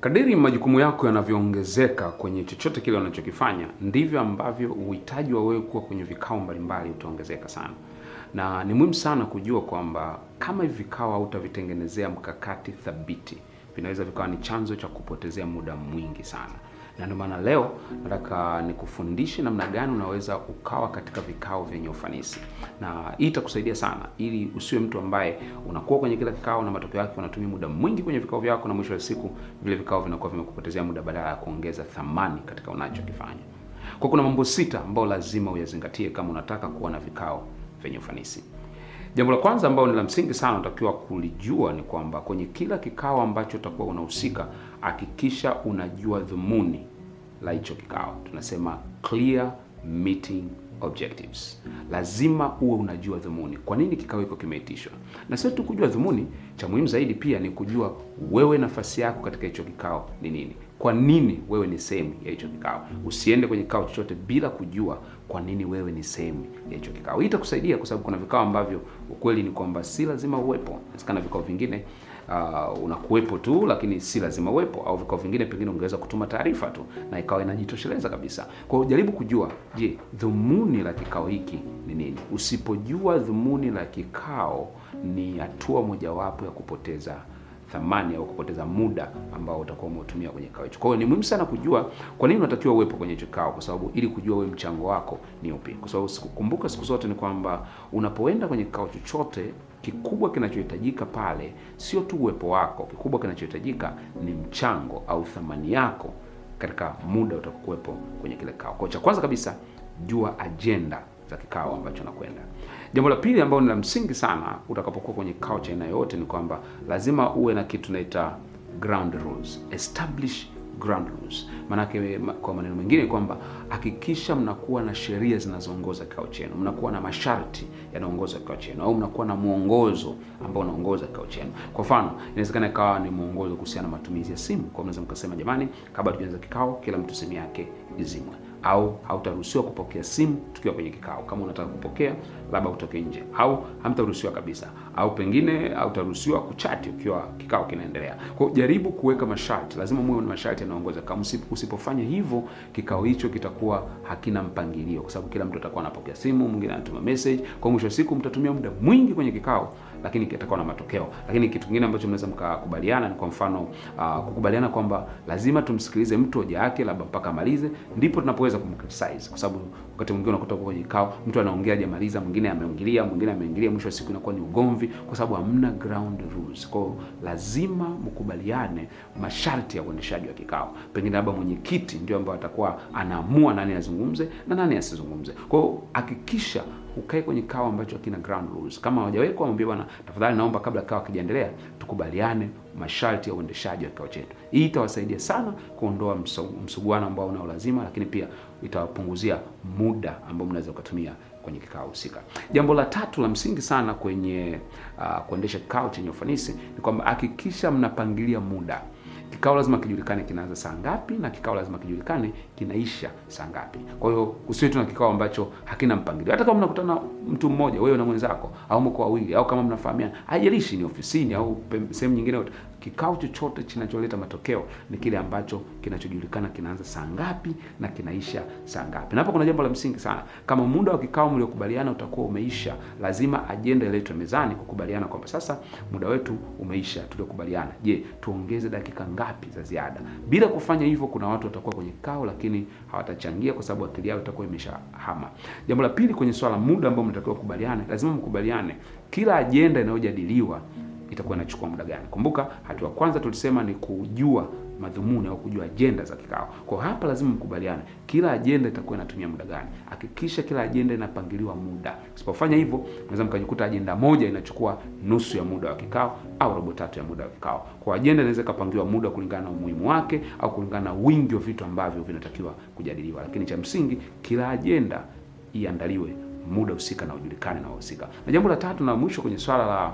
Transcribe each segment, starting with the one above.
Kadiri majukumu yako yanavyoongezeka kwenye chochote kile unachokifanya, ndivyo ambavyo uhitaji wa wewe kuwa kwenye vikao mbalimbali utaongezeka sana, na ni muhimu sana kujua kwamba kama hivi vikao hautavitengenezea mkakati thabiti, vinaweza vikawa ni chanzo cha kupotezea muda mwingi sana na ndio maana leo nataka nikufundishe namna gani unaweza ukawa katika vikao vyenye ufanisi, na hii itakusaidia sana, ili usiwe mtu ambaye unakuwa kwenye kila kikao na matokeo yake unatumia muda mwingi kwenye vikao vyako, na mwisho wa siku vile vikao vinakuwa vimekupotezea muda badala ya kuongeza thamani katika unachokifanya. Kwa kuna mambo sita ambayo lazima uyazingatie kama unataka kuwa na vikao vyenye ufanisi. Jambo la kwanza ambalo ni la msingi sana unatakiwa kulijua ni kwamba kwenye kila kikao ambacho utakuwa unahusika, hakikisha unajua dhumuni la hicho kikao. Tunasema clear meeting objectives. Lazima uwe unajua dhumuni, kwa nini kikao hiko kimeitishwa, na sio tu kujua dhumuni. Cha muhimu zaidi pia ni kujua wewe nafasi yako katika hicho kikao ni nini. Kwa nini wewe ni sehemu ya hicho kikao? Usiende kwenye kikao chochote bila kujua kwa nini wewe ni sehemu ya hicho kikao. Hii itakusaidia kwa sababu kuna vikao ambavyo ukweli ni kwamba si lazima uwepo. Inawezekana vikao vingine uh, unakuwepo tu, lakini si lazima uwepo, au vikao vingine pengine ungeweza kutuma taarifa tu na ikawa inajitosheleza kabisa. Kwa hiyo jaribu kujua, je, dhumuni la kikao hiki ni nini? Usipojua dhumuni la kikao, ni hatua mojawapo ya kupoteza thamani au kupoteza muda ambao utakuwa umeutumia kwenye kikao hicho. Kwa hiyo ni muhimu sana kujua kwa nini unatakiwa uwepo kwenye hicho kikao, kwa sababu ili kujua wewe mchango wako ni upi, kwa sababu kumbuka, siku zote ni kwamba unapoenda kwenye kikao chochote, kikubwa kinachohitajika pale sio tu uwepo wako. Kikubwa kinachohitajika ni mchango au thamani yako katika muda utakokuwepo kwenye kile kikao. Kwa cha kwanza kabisa, jua ajenda za kikao ambacho nakwenda. Jambo la pili ambalo ni la msingi sana utakapokuwa kwenye kikao cha aina yoyote ni kwamba lazima uwe na kitu tunaita ground rules. Establish ground rules. Maanake kwa maneno mengine kwamba hakikisha mnakuwa na sheria zinazoongoza kikao chenu, mnakuwa na masharti yanaongoza kikao chenu, au mnakuwa na mwongozo ambao unaongoza kikao chenu. Kwa mfano, inawezekana ikawa ni mwongozo kuhusiana na matumizi ya simu. Kwa mnaweza mkasema, jamani, kabla tujaanza kikao, kila mtu simu yake izimwe au hautaruhusiwa kupokea simu tukiwa kwenye kikao. Kama unataka kupokea, labda utoke nje, au hamtaruhusiwa kabisa, au pengine hautaruhusiwa kuchati ukiwa kikao kinaendelea. Kwa jaribu kuweka masharti, lazima muwe na masharti yanaongoza. Kama usipofanya hivyo, kikao hicho kitakuwa hakina mpangilio, kwa sababu kila mtu atakuwa anapokea simu, mwingine anatuma message. Kwa mwisho wa siku mtatumia muda mwingi kwenye kikao, lakini kitakuwa na matokeo. Lakini kitu kingine ambacho mnaweza mkakubaliana ni kwa mfano uh, kukubaliana kwamba lazima tumsikilize mtu hoja yake labda mpaka amalize, ndipo tunapoweza kumcriticize, kwa sababu wakati mwingine unakuta kwenye kikao mtu anaongea hajamaliza, mwingine ameongelea, mwingine ameingilia, mwisho wa siku inakuwa ni ugomvi, kwa sababu hamna ground rules. Kwa lazima mkubaliane masharti ya uendeshaji wa kikao. Pengine labda mwenyekiti ndio ambaye atakuwa anaamua nani azungumze na nani asizungumze. Kwa hiyo hakikisha ukae kwenye kikao ambacho hakina ground rules. Kama hawajawekwa, mwambie bwana, tafadhali naomba kabla kikao kijaendelea, tukubaliane masharti ya uendeshaji wa kikao chetu. Hii itawasaidia sana kuondoa msuguano ambao unao lazima, lakini pia itawapunguzia muda ambao mnaweza kutumia kwenye kikao husika. Jambo la tatu la msingi sana kwenye uh, kuendesha kikao chenye ufanisi ni kwamba hakikisha mnapangilia muda. Kikao lazima kijulikane kinaanza saa ngapi na kikao lazima kijulikane kinaisha saa ngapi. Kwa hiyo usiwe na kikao ambacho hakina mpangilio. Hata kama mnakutana mtu mmoja, wewe na mwenzako, au mko wawili, au kama mnafahamiana, haijalishi ni ofisini au sehemu nyingine yote, kikao chochote kinacholeta matokeo ni kile ambacho kinachojulikana kinaanza saa ngapi na kinaisha saa ngapi. Na hapa kuna jambo la msingi sana. Kama muda wa kikao mliokubaliana utakuwa umeisha, lazima ajenda iletwe mezani kukubaliana kwamba sasa muda wetu umeisha tuliokubaliana. Je, tuongeze dakika ngapi za ziada? Bila kufanya hivyo, kuna watu watakuwa kwenye kao, lakini hawatachangia kwa sababu akili yao itakuwa imeshahama. Jambo la pili kwenye swala muda ambao mnatakiwa kukubaliana, lazima mkubaliane kila ajenda inayojadiliwa itakuwa inachukua muda gani. Kumbuka hatua kwanza tulisema ni kujua madhumuni au kujua ajenda za kikao. Kwa hapa lazima mkubaliane kila ajenda itakuwa inatumia muda gani. Hakikisha kila ajenda inapangiliwa muda. Usipofanya hivyo, unaweza mkajikuta ajenda moja inachukua nusu ya muda wa kikao au robo tatu ya muda wa kikao. Kwa ajenda inaweza ikapangiwa muda kulingana na umuhimu wake au kulingana na wingi wa vitu ambavyo vinatakiwa kujadiliwa, lakini cha msingi kila ajenda iandaliwe muda husika na ujulikane na wahusika. Na jambo la tatu na mwisho kwenye swala la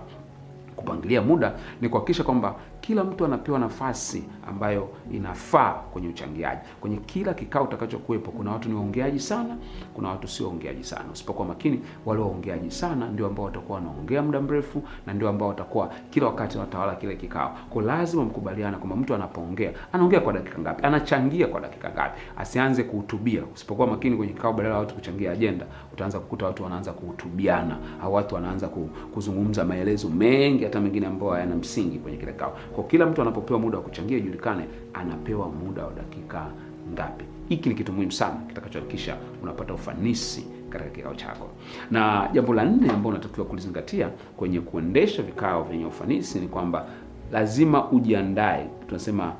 kupangilia muda ni kuhakikisha kwamba kila mtu anapewa nafasi ambayo inafaa kwenye uchangiaji. Kwenye kila kikao utakachokuwepo, kuna watu ni waongeaji sana, kuna watu sio waongeaji sana. Usipokuwa makini, wale waongeaji sana ndio ambao watakuwa wanaongea muda mrefu na ndio ambao watakuwa kila wakati wanatawala kile kikao. Kwa lazima mkubaliana kwamba mtu anapoongea anaongea kwa dakika ngapi, anachangia kwa dakika ngapi, asianze kuhutubia. Usipokuwa makini kwenye kikao, badala ya watu kuchangia ajenda, utaanza kukuta watu wanaanza kuhutubiana au watu wanaanza kuzungumza maelezo mengi, hata mengine ambayo hayana msingi kwenye kile kikao. Kwa kila mtu anapopewa muda wa kuchangia, ijulikane anapewa muda wa dakika ngapi. Hiki ni kitu muhimu sana kitakachohakikisha unapata ufanisi katika kikao chako. Na jambo la nne ambalo unatakiwa kulizingatia kwenye kuendesha vikao vyenye ufanisi ni kwamba lazima ujiandae. Tunasema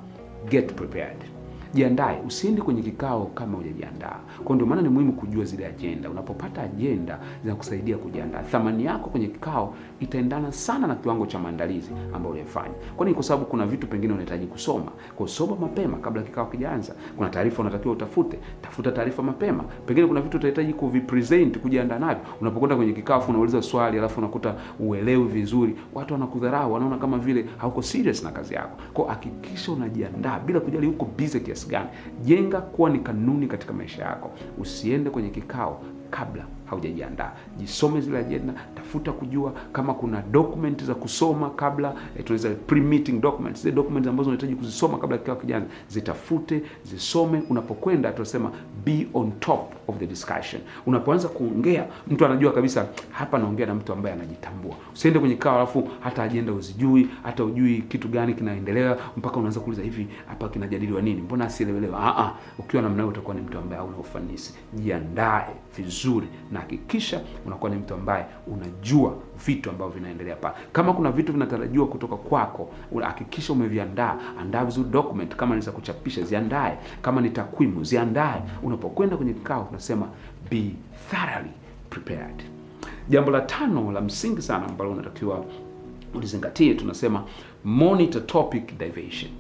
get prepared. Jiandae, usiende kwenye kikao kama hujajiandaa. Kwa ndio maana ni muhimu kujua zile ajenda. Unapopata ajenda zinakusaidia kujiandaa. Thamani yako kwenye kikao itaendana sana na kiwango cha maandalizi ambayo ulifanya. Kwani kwa sababu kuna vitu pengine unahitaji kusoma. Kwa soma mapema kabla kikao kijaanza. Kuna taarifa unatakiwa utafute, tafuta taarifa mapema. Pengine kuna vitu utahitaji kuvipresent, kujiandaa navyo. Unapokwenda kwenye kikao unauliza swali alafu unakuta uelewi vizuri, watu wanakudharau, wanaona kama vile hauko serious na kazi yako. Kwa hakikisha unajiandaa bila kujali uko busy kiasi gani. Jenga kuwa ni kanuni katika maisha yako. Usiende kwenye kikao kabla haujajiandaa. Jisome zile ajenda, tafuta kujua kama kuna document za kusoma kabla, eh, tunaweza pre-meeting documents, zile documents ambazo unahitaji kuzisoma kabla kikao kijana, zitafute, zisome. Unapokwenda tunasema be on top of the discussion. Unapoanza kuongea, mtu anajua kabisa hapa naongea na mtu ambaye anajitambua. Usiende kwenye kikao alafu hata ajenda uzijui, hata ujui kitu gani kinaendelea, mpaka unaanza kuuliza hivi, hapa kinajadiliwa nini? Mbona asielewelewa? Ah ah, ukiwa namna utakuwa ni mtu ambaye hauna ufanisi. Jiandae vizuri na hakikisha unakuwa ni mtu ambaye unajua vitu ambavyo vinaendelea pale. Kama kuna vitu vinatarajiwa kutoka kwako, hakikisha umeviandaa. Andaa vizuri document, kama ni za kuchapisha ziandae, kama ni takwimu ziandae. Unapokwenda kwenye kikao, tunasema be thoroughly prepared. Jambo la tano la msingi sana ambalo unatakiwa ulizingatie, tunasema monitor topic diversion.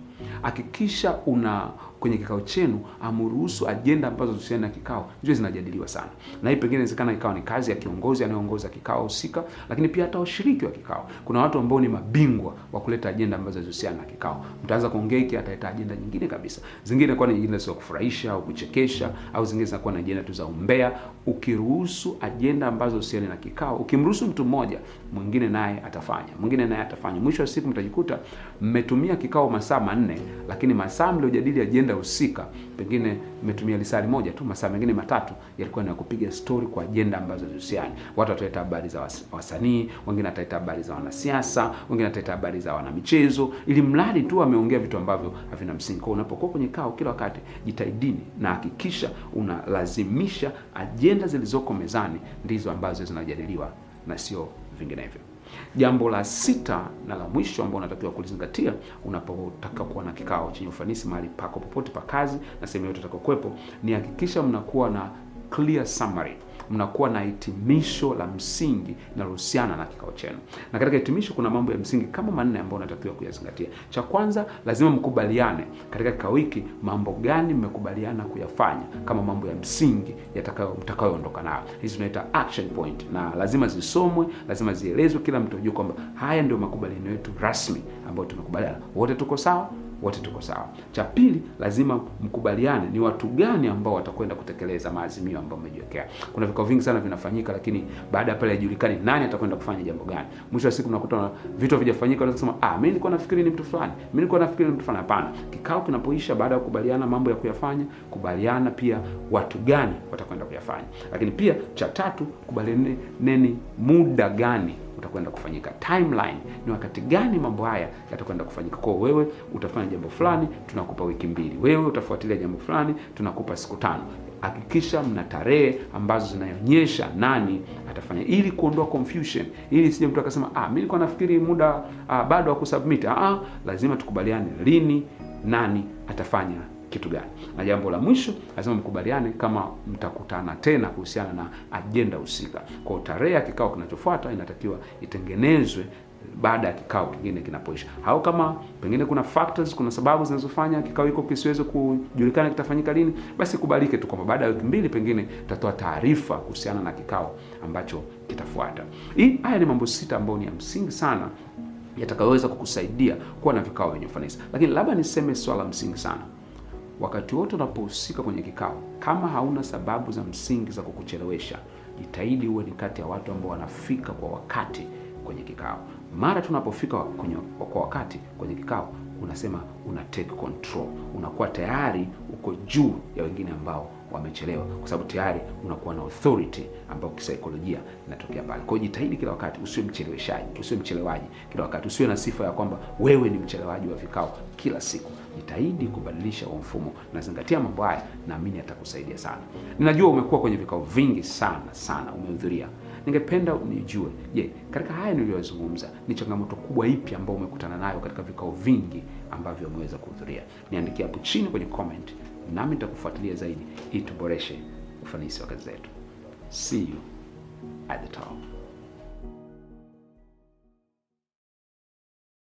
Hakikisha una kwenye kikao chenu amruhusu ajenda ambazo zisiana na kikao ziwe zinajadiliwa sana, na hii pengine inawezekana ikawa ni kazi ya kiongozi anayeongoza kikao husika, lakini pia hata washiriki wa kikao. Kuna watu ambao ni mabingwa wa kuleta ajenda ambazo zisiana na kikao. Mtaanza kuongea hiki, ataleta ajenda nyingine kabisa, zingine kwa ni ajenda za kufurahisha au kuchekesha, au zingine zinakuwa na ajenda tu za umbea. Ukiruhusu ajenda ambazo zisiana na kikao, ukimruhusu mtu mmoja, mwingine naye atafanya, mwingine naye atafanya. Mwisho wa siku mtajikuta mmetumia kikao masaa manne, lakini masaa mliojadili ajenda husika pengine mmetumia lisali moja tu, masaa mengine matatu yalikuwa ni ya kupiga stori kwa ajenda ambazo zihusiani. Watu wataleta habari za wasanii, wengine wataleta habari za wanasiasa, wengine wataleta habari za wanamichezo, ili mradi tu ameongea vitu ambavyo havina msingi. Kwa unapokuwa kwenye kao, kila wakati jitahidini na hakikisha unalazimisha ajenda zilizoko mezani ndizo ambazo zinajadiliwa na sio vinginevyo. Jambo la sita na la mwisho ambao unatakiwa kulizingatia unapotaka kuwa na kikao chenye ufanisi mahali pako popote pa kazi na sehemu yote utakayokuwepo ni hakikisha mnakuwa na clear summary, mnakuwa na hitimisho la msingi linalohusiana na kikao chenu. Na katika hitimisho kuna mambo ya msingi kama manne ambayo unatakiwa kuyazingatia. Cha kwanza, lazima mkubaliane katika kikao hiki mambo gani mmekubaliana kuyafanya kama mambo ya msingi mtakayoondoka nayo. Hizi tunaita action point, na lazima zisomwe, lazima zielezwe, kila mtu ajue kwamba haya ndio makubaliano yetu rasmi ambayo tumekubaliana. Wote tuko sawa wote tuko sawa. Cha pili, lazima mkubaliane ni watu gani ambao watakwenda kutekeleza maazimio ambayo mmejiwekea. Kuna vikao vingi sana vinafanyika, lakini baada ya pale haijulikani nani atakwenda kufanya jambo gani. Mwisho wa siku mnakuta vitu havijafanyika, kusema ah, mimi nilikuwa nafikiri ni mtu fulani, mimi nilikuwa nafikiri ni mtu fulani. Hapana, kikao kinapoisha, baada ya kukubaliana mambo ya kuyafanya, kubaliana pia watu gani watakwenda kuyafanya. Lakini pia cha tatu, kubalianeni muda gani utakwenda kufanyika. Timeline ni wakati gani mambo haya yatakwenda kufanyika. Kwa wewe utafanya jambo fulani, tunakupa wiki mbili. Wewe utafuatilia jambo fulani, tunakupa siku tano. Hakikisha mna tarehe ambazo zinaonyesha nani atafanya, ili kuondoa confusion, ili sije mtu akasema ah, mimi nilikuwa nafikiri muda ah, bado wa kusubmit. Ah, lazima tukubaliane lini, nani atafanya kitu gani. Na jambo la mwisho lazima mkubaliane kama mtakutana tena kuhusiana na ajenda husika. Kwa tarehe ya kikao kinachofuata inatakiwa itengenezwe baada ya kikao kingine kinapoisha, au kama pengine kuna factors, kuna sababu zinazofanya kikao hiko kisiweze kujulikana kitafanyika lini, basi kubalike tu kwamba baada ya wiki mbili pengine tutatoa taarifa kuhusiana na kikao ambacho kitafuata. Hii haya ni mambo sita ambayo ni ya msingi sana yatakayoweza kukusaidia kuwa na vikao vyenye ufanisi. Lakini labda niseme swala msingi sana, wakati wote unapohusika kwenye kikao, kama hauna sababu za msingi za kukuchelewesha, jitahidi uwe ni kati ya watu ambao wanafika kwa wakati kwenye kikao. Mara tunapofika kwenye kwa wakati kwenye kikao, unasema una take control, unakuwa tayari uko juu ya wengine ambao wamechelewa, kwa sababu tayari unakuwa na authority ambayo kisaikolojia inatokea pale. Kwa hiyo jitahidi kila wakati usiwe mcheleweshaji, usiwe mchelewaji kila wakati, usiwe na sifa ya kwamba wewe ni mchelewaji wa vikao kila siku. Jitahidi kubadilisha huo mfumo na zingatia mambo haya, naamini atakusaidia sana. Ninajua umekuwa kwenye vikao vingi sana sana, umehudhuria. Ningependa nijue, je, katika haya niliyozungumza ni changamoto kubwa ipi ambayo umekutana nayo katika vikao vingi ambavyo umeweza kuhudhuria? Niandikie hapo chini kwenye comment, nami nitakufuatilia zaidi ili tuboreshe ufanisi wa kazi zetu. See you at the top.